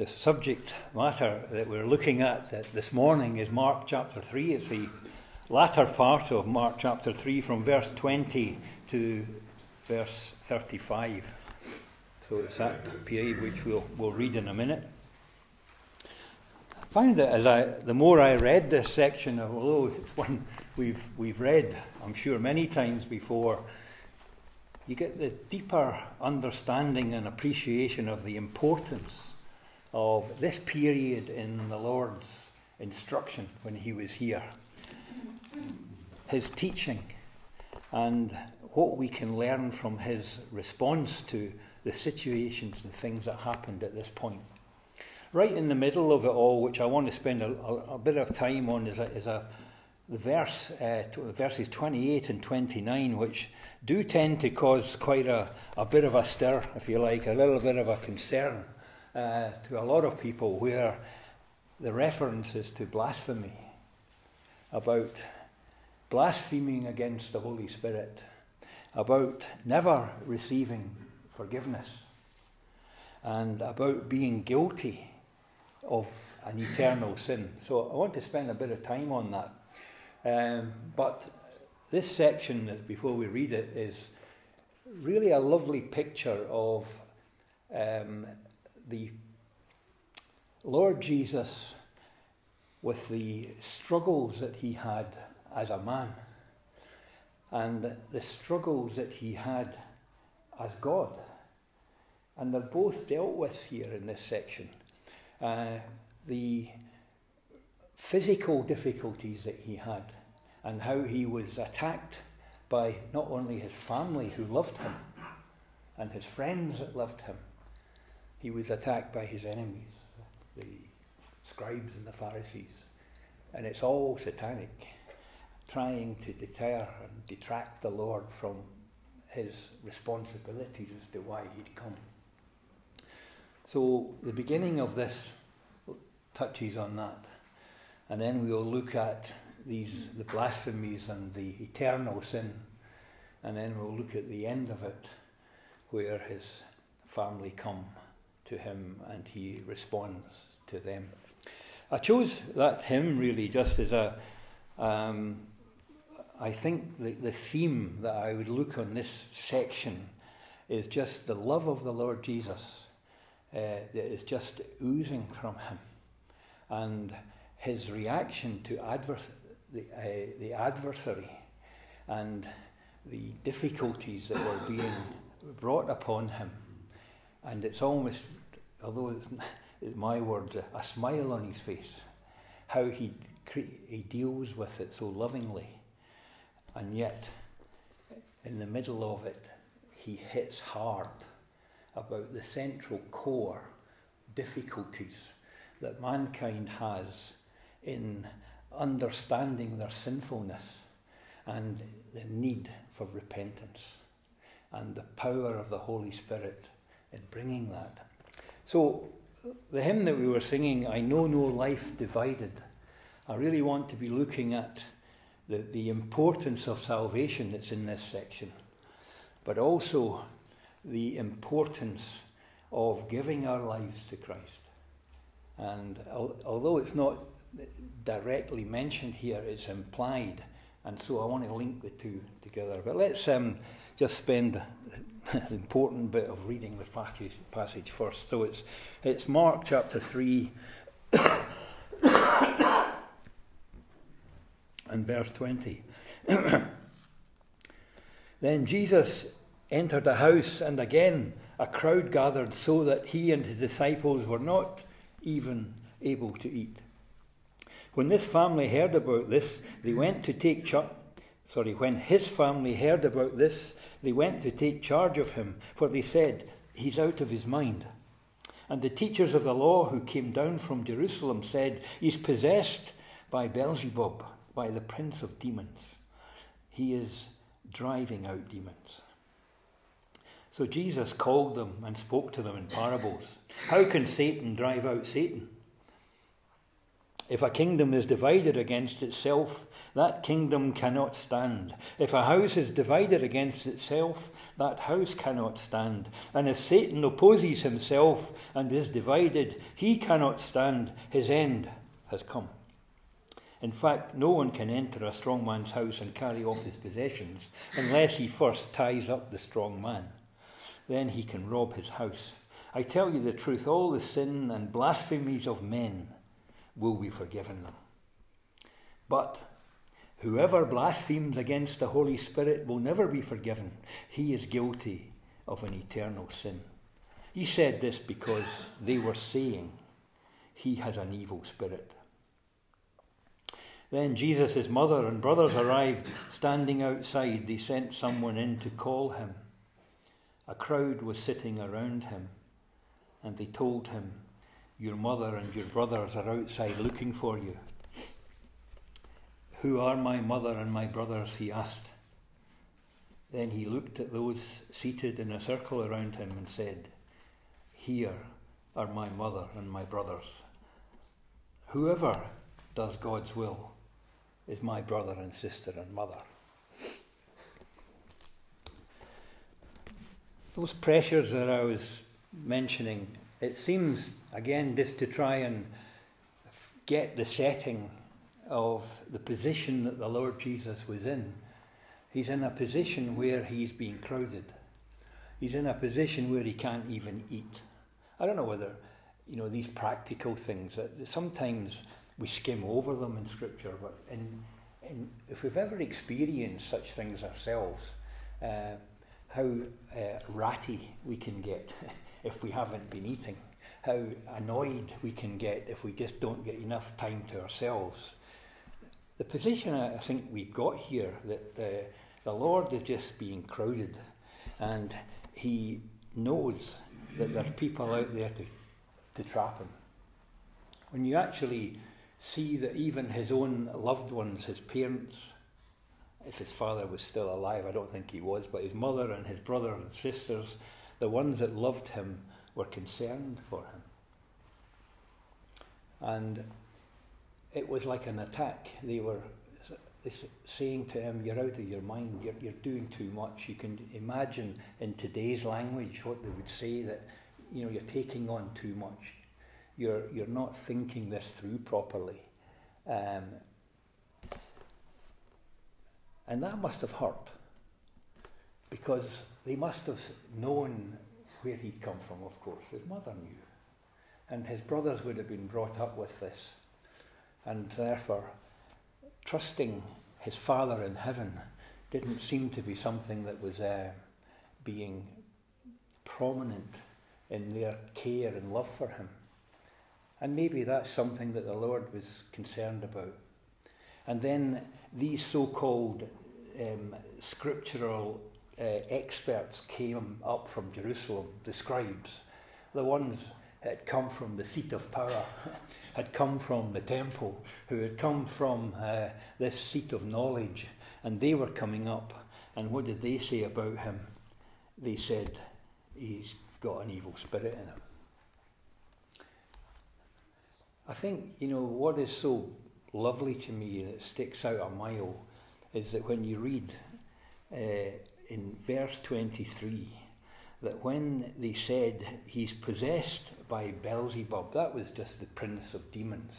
the subject matter that we're looking at this morning is Mark chapter 3. It's the latter part of Mark chapter 3 from verse 20 to verse 35. So it's that period which we'll, we'll read in a minute. I find that as I, the more I read this section, although it's one we've, we've read, I'm sure, many times before, you get the deeper understanding and appreciation of the importance of this period in the Lord's instruction when he was here. His teaching and what we can learn from his response to the situations and things that happened at this point. Right in the middle of it all, which I want to spend a, a, a bit of time on, is a, is a the verse, uh, verses 28 and 29, which do tend to cause quite a, a bit of a stir, if you like, a little bit of a concern uh, to a lot of people, where the reference is to blasphemy, about blaspheming against the Holy Spirit, about never receiving forgiveness, and about being guilty of an eternal sin. So I want to spend a bit of time on that. Um, but this section, before we read it, is really a lovely picture of um, the Lord Jesus with the struggles that he had as a man and the struggles that he had as God. And they're both dealt with here in this section. Uh, the physical difficulties that he had and how he was attacked by not only his family who loved him and his friends that loved him, he was attacked by his enemies, the scribes and the Pharisees. And it's all satanic, trying to deter and detract the Lord from his responsibilities as to why he'd come. So the beginning of this touches on that. And then we'll look at these the blasphemies and the eternal sin. And then we'll look at the end of it, where his family come to him and he responds to them. I chose that hymn really just as a, um, I think the, the theme that I would look on this section is just the love of the Lord Jesus uh, that is just oozing from him and his reaction to advers- the, uh, the adversary and the difficulties that were being brought upon him. And it's almost although it's my words, a, a smile on his face, how he, he deals with it so lovingly. And yet, in the middle of it, he hits hard about the central core difficulties that mankind has in understanding their sinfulness and the need for repentance and the power of the Holy Spirit in bringing that. So, the hymn that we were singing, I Know No Life Divided, I really want to be looking at the, the importance of salvation that's in this section, but also the importance of giving our lives to Christ. And al- although it's not directly mentioned here, it's implied. And so I want to link the two together. But let's um, just spend important bit of reading the passage, passage first. So it's, it's Mark chapter 3 and verse 20. then Jesus entered a house, and again a crowd gathered so that he and his disciples were not even able to eat. When this family heard about this, they went to take charge. Sorry, when his family heard about this, they went to take charge of him, for they said, He's out of his mind. And the teachers of the law who came down from Jerusalem said, He's possessed by Beelzebub, by the prince of demons. He is driving out demons. So Jesus called them and spoke to them in parables. How can Satan drive out Satan? If a kingdom is divided against itself, that kingdom cannot stand. If a house is divided against itself, that house cannot stand. And if Satan opposes himself and is divided, he cannot stand. His end has come. In fact, no one can enter a strong man's house and carry off his possessions unless he first ties up the strong man. Then he can rob his house. I tell you the truth, all the sin and blasphemies of men will be forgiven them. But whoever blasphemes against the Holy Spirit will never be forgiven. He is guilty of an eternal sin. He said this because they were saying he has an evil spirit. Then Jesus' mother and brothers arrived. Standing outside, they sent someone in to call him. A crowd was sitting around him, and they told him, Your mother and your brothers are outside looking for you. Who are my mother and my brothers? he asked. Then he looked at those seated in a circle around him and said, Here are my mother and my brothers. Whoever does God's will is my brother and sister and mother. Those pressures that I was mentioning, it seems, again, just to try and get the setting of the position that the Lord Jesus was in. He's in a position where he's being crowded. He's in a position where he can't even eat. I don't know whether, you know, these practical things, that sometimes we skim over them in Scripture, but in, in, if we've ever experienced such things ourselves, uh, how uh, ratty we can get if we haven't been eating, how annoyed we can get if we just don't get enough time to ourselves. The position I think we've got here that uh, the Lord is just being crowded and He knows that there's people out there to, to trap Him. When you actually see that even his own loved ones, his parents, if his father was still alive, I don't think he was, but his mother and his brother and sisters, the ones that loved him, were concerned for him. And it was like an attack. They were saying to him, You're out of your mind, you're, you're doing too much. You can imagine in today's language what they would say that you know, you're taking on too much you're, you're not thinking this through properly. Um, and that must have hurt because they must have known where he'd come from, of course. His mother knew. And his brothers would have been brought up with this. And therefore, trusting his Father in heaven didn't seem to be something that was uh, being prominent in their care and love for him. And maybe that's something that the Lord was concerned about. And then these so called um, scriptural uh, experts came up from Jerusalem, the scribes, the ones had come from the seat of power, had come from the temple, who had come from uh, this seat of knowledge, and they were coming up. And what did they say about him? They said, He's got an evil spirit in him. I think, you know, what is so lovely to me and it sticks out a mile is that when you read uh, in verse 23 that when they said he's possessed by Beelzebub, that was just the prince of demons.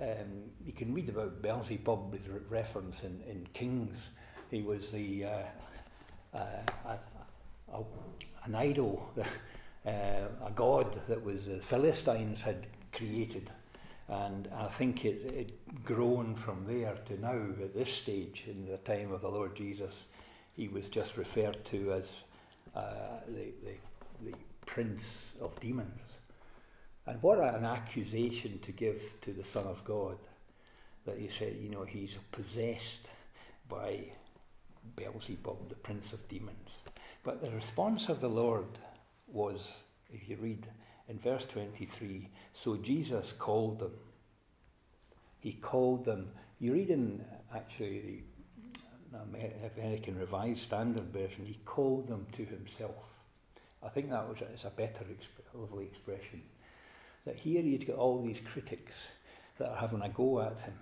Um, you can read about Beelzebub with reference in, in Kings. He was the uh, uh, a, an idol, uh, a god that was the Philistines had created. And I think it, it grown from there to now at this stage in the time of the Lord Jesus. He was just referred to as uh, the, the, the prince of demons. And what an accusation to give to the Son of God that he said, you know, he's possessed by Beelzebub, the prince of demons. But the response of the Lord was, if you read in verse 23 so Jesus called them. He called them. You read in actually the American Revised Standard Version, he called them to himself. I think that was a, a better, lovely expression. That here you'd got all these critics that are having a go at him.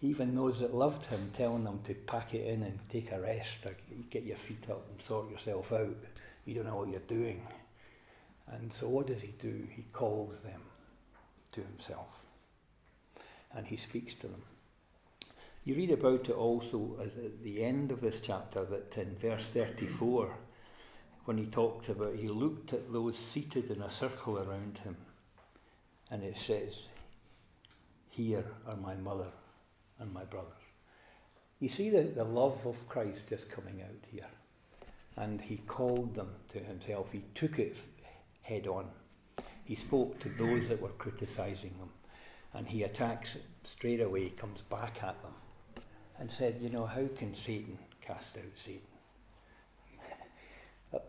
Even those that loved him, telling them to pack it in and take a rest or get your feet up and sort yourself out. You don't know what you're doing. And so, what does he do? He calls them to himself and he speaks to them. You read about it also at the end of this chapter that in verse 34, when he talked about, he looked at those seated in a circle around him, and it says, Here are my mother and my brothers. You see the, the love of Christ just coming out here. And he called them to himself. He took it head on. He spoke to those that were criticizing him. And he attacks it straight away, comes back at them and said, You know, how can Satan cast out Satan?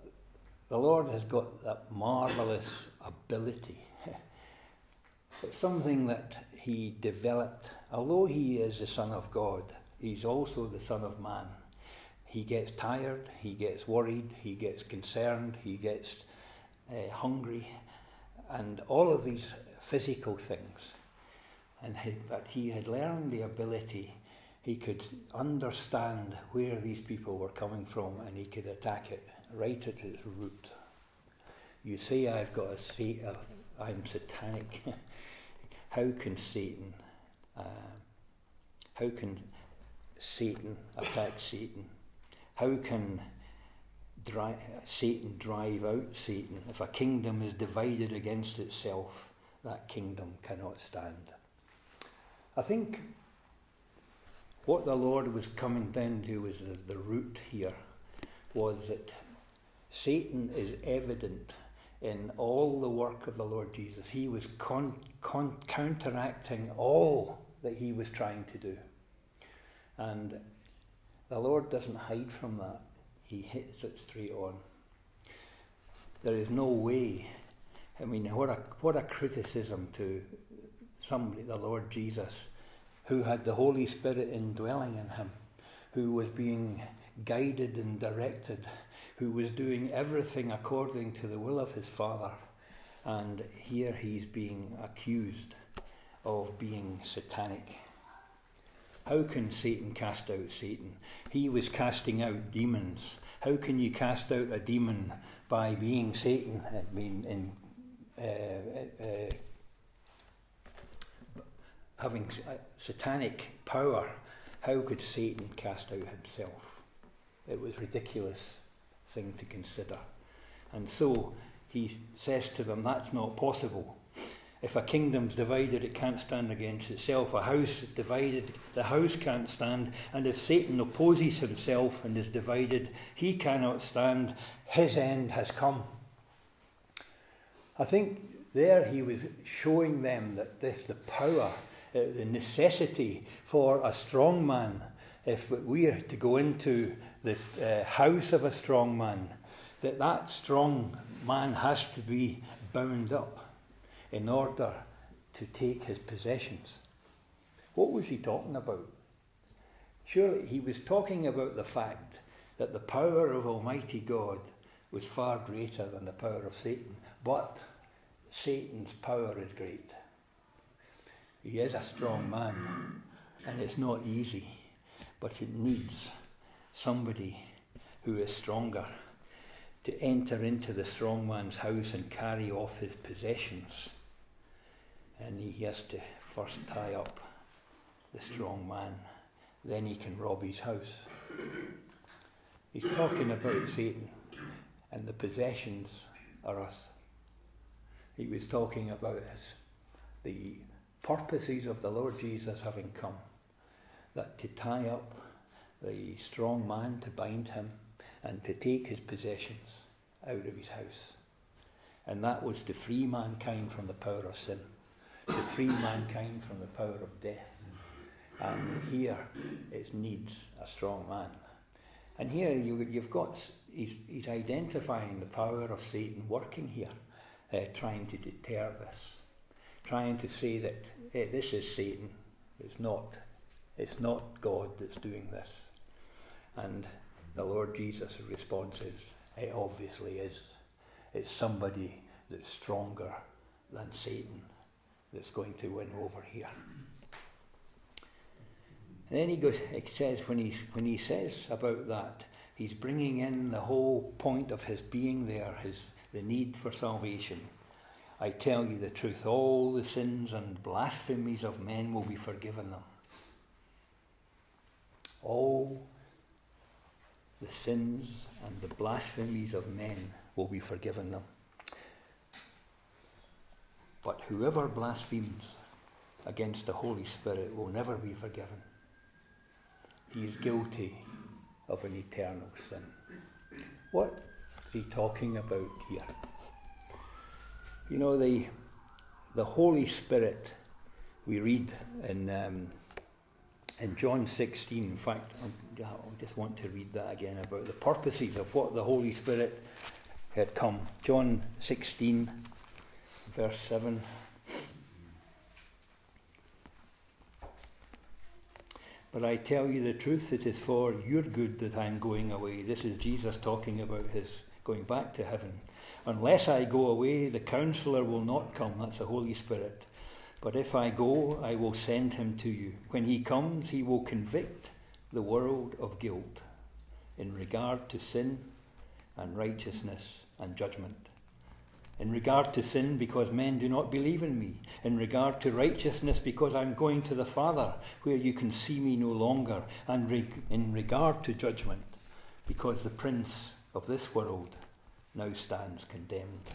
the Lord has got that marvelous ability. it's something that he developed. Although he is the Son of God, he's also the Son of Man. He gets tired, he gets worried, he gets concerned, he gets uh, hungry, and all of these physical things. And he, but he had learned the ability he could understand where these people were coming from and he could attack it right at its root. You say I've got a say, uh, I'm satanic. how can Satan, uh, how can Satan attack Satan? How can dri- Satan drive out Satan? If a kingdom is divided against itself, that kingdom cannot stand. I think what the Lord was coming down to was the, the root here was that Satan is evident in all the work of the Lord Jesus. He was con, con, counteracting all that he was trying to do. And the Lord doesn't hide from that, he hits it straight on. There is no way. I mean, what a, what a criticism to somebody, the Lord Jesus who had the Holy Spirit indwelling in him, who was being guided and directed, who was doing everything according to the will of his Father. And here he's being accused of being satanic. How can Satan cast out Satan? He was casting out demons. How can you cast out a demon by being Satan? I mean, in uh, uh, having uh, satanic power, how could Satan cast out himself? It was a ridiculous thing to consider. And so he says to them, That's not possible. If a kingdom's divided, it can't stand against itself. A house divided, the house can't stand. And if Satan opposes himself and is divided, he cannot stand. His end has come. I think there he was showing them that this, the power uh, the necessity for a strong man, if we are to go into the uh, house of a strong man, that that strong man has to be bound up in order to take his possessions. What was he talking about? Surely he was talking about the fact that the power of Almighty God was far greater than the power of Satan, but Satan's power is great. He is a strong man, and it's not easy, but it needs somebody who is stronger to enter into the strong man's house and carry off his possessions. And he has to first tie up the strong man, then he can rob his house. He's talking about Satan, and the possessions are us. He was talking about his, the purposes of the Lord Jesus having come, that to tie up the strong man, to bind him, and to take his possessions out of his house. And that was to free mankind from the power of sin, to free mankind from the power of death. And here it needs a strong man. And here you, have got, he's, he's, identifying the power of Satan working here, uh, trying to deter this trying to say that hey, this is Satan. It's not. It's not God that's doing this. And the Lord Jesus' response is, it obviously is. It's somebody that's stronger than Satan that's going to win over here. And then he goes, it says when he, when he says about that, he's bringing in the whole point of his being there, his, the need for salvation. I tell you the truth, all the sins and blasphemies of men will be forgiven them. All the sins and the blasphemies of men will be forgiven them. But whoever blasphemes against the Holy Spirit will never be forgiven. He is guilty of an eternal sin. What is he talking about here? You know, the, the Holy Spirit, we read in, um, in John 16, in fact, I just want to read that again about the purposes of what the Holy Spirit had come. John 16, verse 7. But I tell you the truth, it is for your good that I am going away. This is Jesus talking about his going back to heaven. Unless I go away, the counselor will not come. That's the Holy Spirit. But if I go, I will send him to you. When he comes, he will convict the world of guilt in regard to sin and righteousness and judgment. In regard to sin, because men do not believe in me. In regard to righteousness, because I'm going to the Father, where you can see me no longer. And in regard to judgment, because the prince of this world now stands condemned.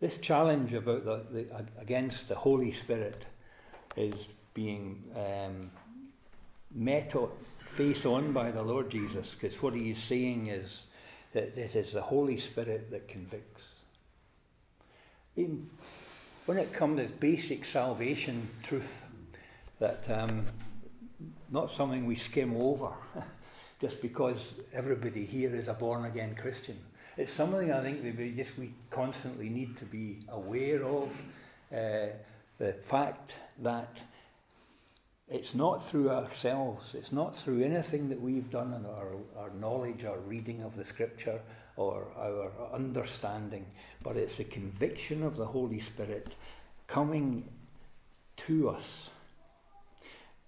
This challenge about the, the against the Holy Spirit is being um, met face on by the Lord Jesus, because what he is saying is that it is the Holy Spirit that convicts. When it comes to basic salvation truth, that um, not something we skim over. just because everybody here is a born again Christian. It's something I think that we just we constantly need to be aware of. Uh, the fact that it's not through ourselves, it's not through anything that we've done in our, our knowledge, our reading of the scripture, or our understanding, but it's the conviction of the Holy Spirit coming to us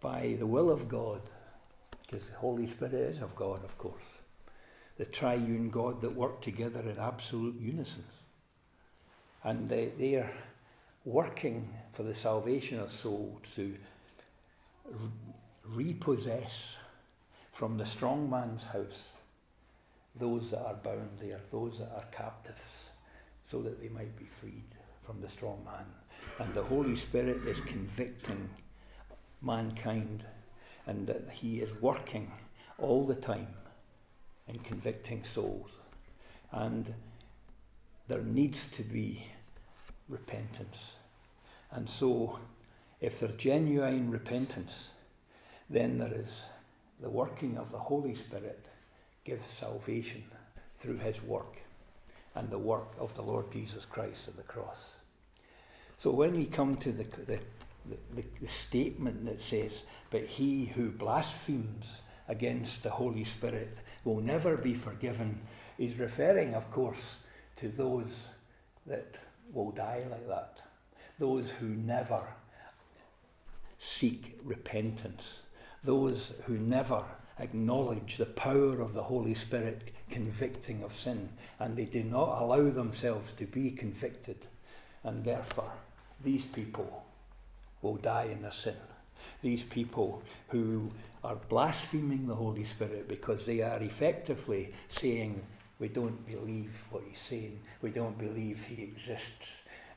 by the will of God because the Holy Spirit is of God, of course. The triune God that work together in absolute unison. And they, they are working for the salvation of souls to repossess from the strong man's house those that are bound there, those that are captives, so that they might be freed from the strong man. And the Holy Spirit is convicting mankind and that He is working all the time in convicting souls. And there needs to be repentance. And so, if there's genuine repentance, then there is the working of the Holy Spirit gives salvation through His work and the work of the Lord Jesus Christ at the cross. So when we come to the, the, the, the statement that says, but he who blasphemes against the Holy Spirit will never be forgiven. is referring, of course, to those that will die like that, those who never seek repentance, those who never acknowledge the power of the Holy Spirit convicting of sin, and they do not allow themselves to be convicted, and therefore these people will die in their sin these people who are blaspheming the Holy Spirit because they are effectively saying, We don't believe what he's saying, we don't believe he exists.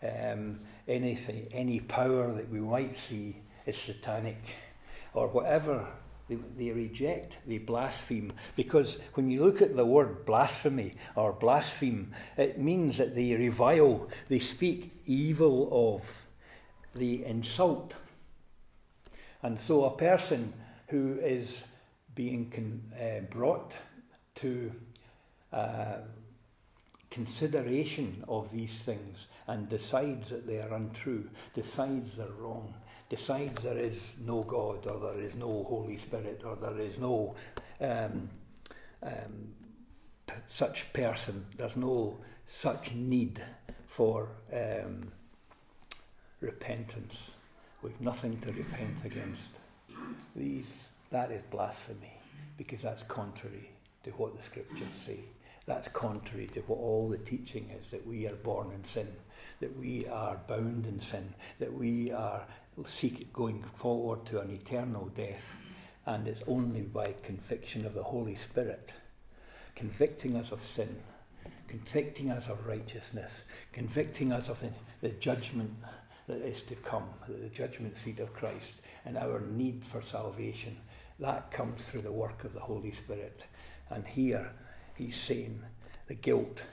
Um, anything, any power that we might see is satanic, or whatever they, they, reject, they blaspheme. Because when you look at the word blasphemy or blaspheme, it means that they revile, they speak evil of, they insult. And so a person who is being con- uh, brought to uh, consideration of these things and decides that they are untrue, decides they're wrong, decides there is no God or there is no Holy Spirit or there is no um, um, p- such person, there's no such need for um, repentance We've nothing to repent against. These, that is blasphemy because that's contrary to what the scriptures say. That's contrary to what all the teaching is that we are born in sin, that we are bound in sin, that we are seek, going forward to an eternal death, and it's only by conviction of the Holy Spirit, convicting us of sin, convicting us of righteousness, convicting us of the, the judgment that is to come, the judgment seat of Christ, and our need for salvation. That comes through the work of the Holy Spirit. And here he's saying the guilt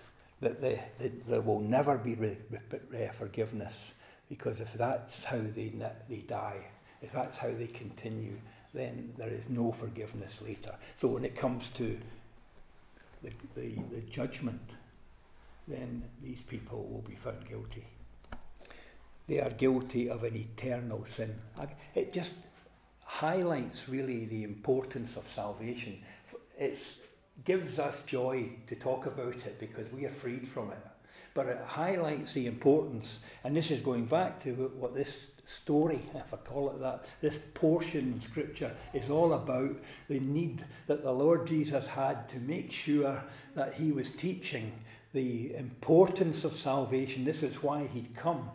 that the, the, there will never be re, re, forgiveness because if that's how they, they die, if that's how they continue, then there is no forgiveness later. So when it comes to the, the, the judgment, then these people will be found guilty. They are guilty of an eternal sin. It just highlights really the importance of salvation. It gives us joy to talk about it because we are freed from it. But it highlights the importance, and this is going back to what this story, if I call it that, this portion in Scripture is all about the need that the Lord Jesus had to make sure that he was teaching the importance of salvation. This is why he'd come.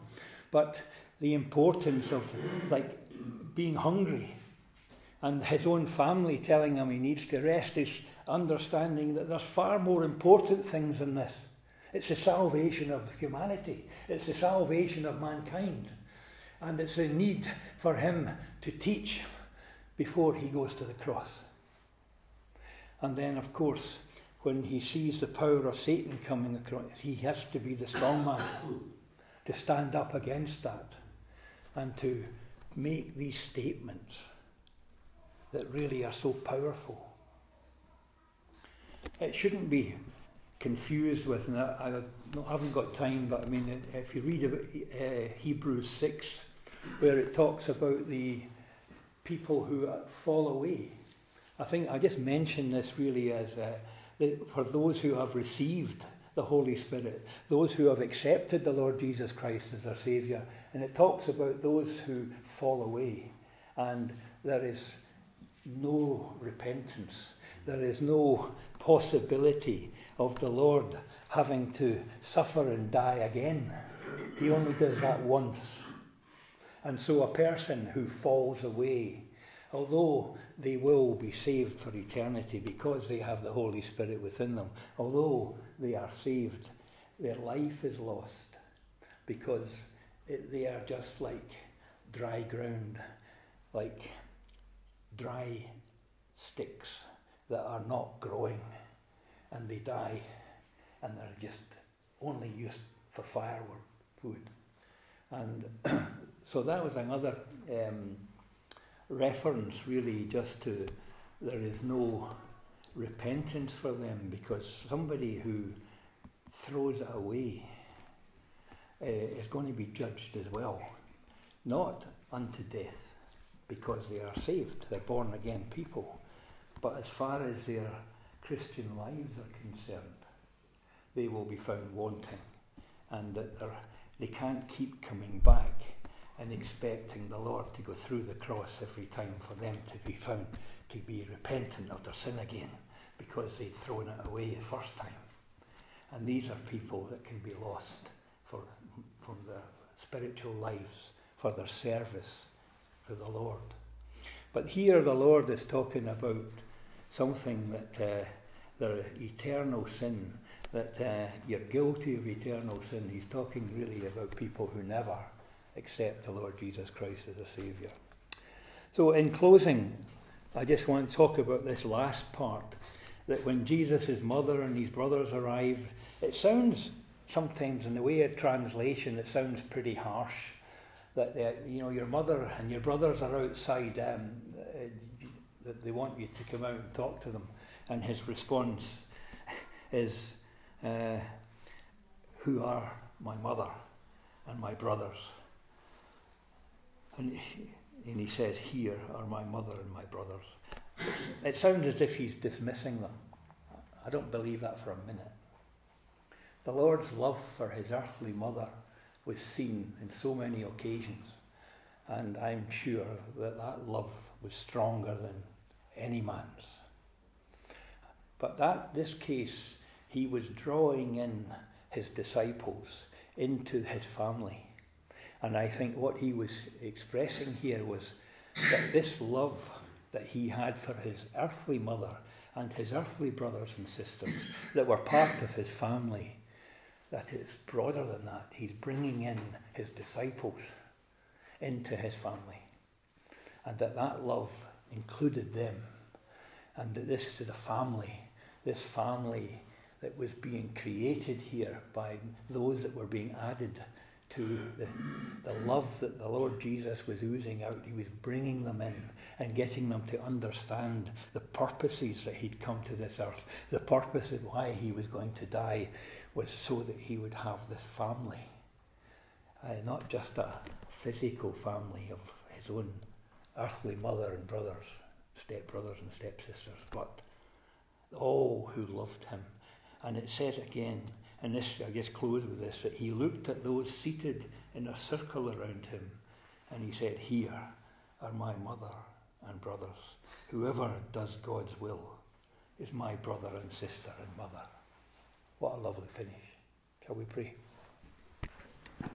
But the importance of like being hungry and his own family telling him he needs to rest is understanding that there's far more important things than this. It's the salvation of humanity. It's the salvation of mankind. And it's a need for him to teach before he goes to the cross. And then, of course, when he sees the power of Satan coming across, he has to be the strong man to stand up against that and to make these statements that really are so powerful. It shouldn't be confused with, and I, I haven't got time, but I mean, if you read about uh, Hebrews 6, where it talks about the people who fall away, I think I just mention this really as uh, for those who have received the Holy Spirit, those who have accepted the Lord Jesus Christ as their Saviour. And it talks about those who fall away. And there is no repentance, there is no possibility of the Lord having to suffer and die again. He only does that once. And so a person who falls away, although they will be saved for eternity because they have the Holy Spirit within them, although they are saved, their life is lost because it, they are just like dry ground, like dry sticks that are not growing and they die and they're just only used for firewood food. And so that was another um, reference, really, just to there is no repentance for them because somebody who throws it away uh, is going to be judged as well, not unto death because they are saved, they're born again people, but as far as their Christian lives are concerned, they will be found wanting and that they can't keep coming back and expecting the Lord to go through the cross every time for them to be found to be repentant of their sin again because they'd thrown it away the first time. And these are people that can be lost for, from their spiritual lives, for their service to the Lord. But here the Lord is talking about something that uh, their eternal sin, that uh, you're guilty of eternal sin. He's talking really about people who never accept the Lord Jesus Christ as a Saviour. So, in closing, I just want to talk about this last part that when Jesus' mother and his brothers arrive, it sounds sometimes in the way of translation, it sounds pretty harsh. That you know your mother and your brothers are outside, um, uh, they want you to come out and talk to them, and his response is, uh, "Who are my mother and my brothers?" And he, and he says, "Here are my mother and my brothers." it sounds as if he's dismissing them. I don't believe that for a minute. The Lord's love for his earthly mother was seen in so many occasions. And I'm sure that that love was stronger than any man's. But that this case, he was drawing in his disciples into his family. And I think what he was expressing here was that this love that he had for his earthly mother and his earthly brothers and sisters that were part of his family, that it's broader than that. He's bringing in his disciples into his family. And that that love included them. And that this is a family, this family that was being created here by those that were being added to the, the love that the Lord Jesus was oozing out. He was bringing them in and getting them to understand the purposes that he'd come to this earth, the purpose of why he was going to die was so that he would have this family. Uh, not just a physical family of his own earthly mother and brothers, stepbrothers and stepsisters, but all who loved him. And it says again, and this, I guess, close with this, that he looked at those seated in a circle around him and he said, Here are my mother and brothers. Whoever does God's will is my brother and sister and mother. What a lovely finish. Shall we pray?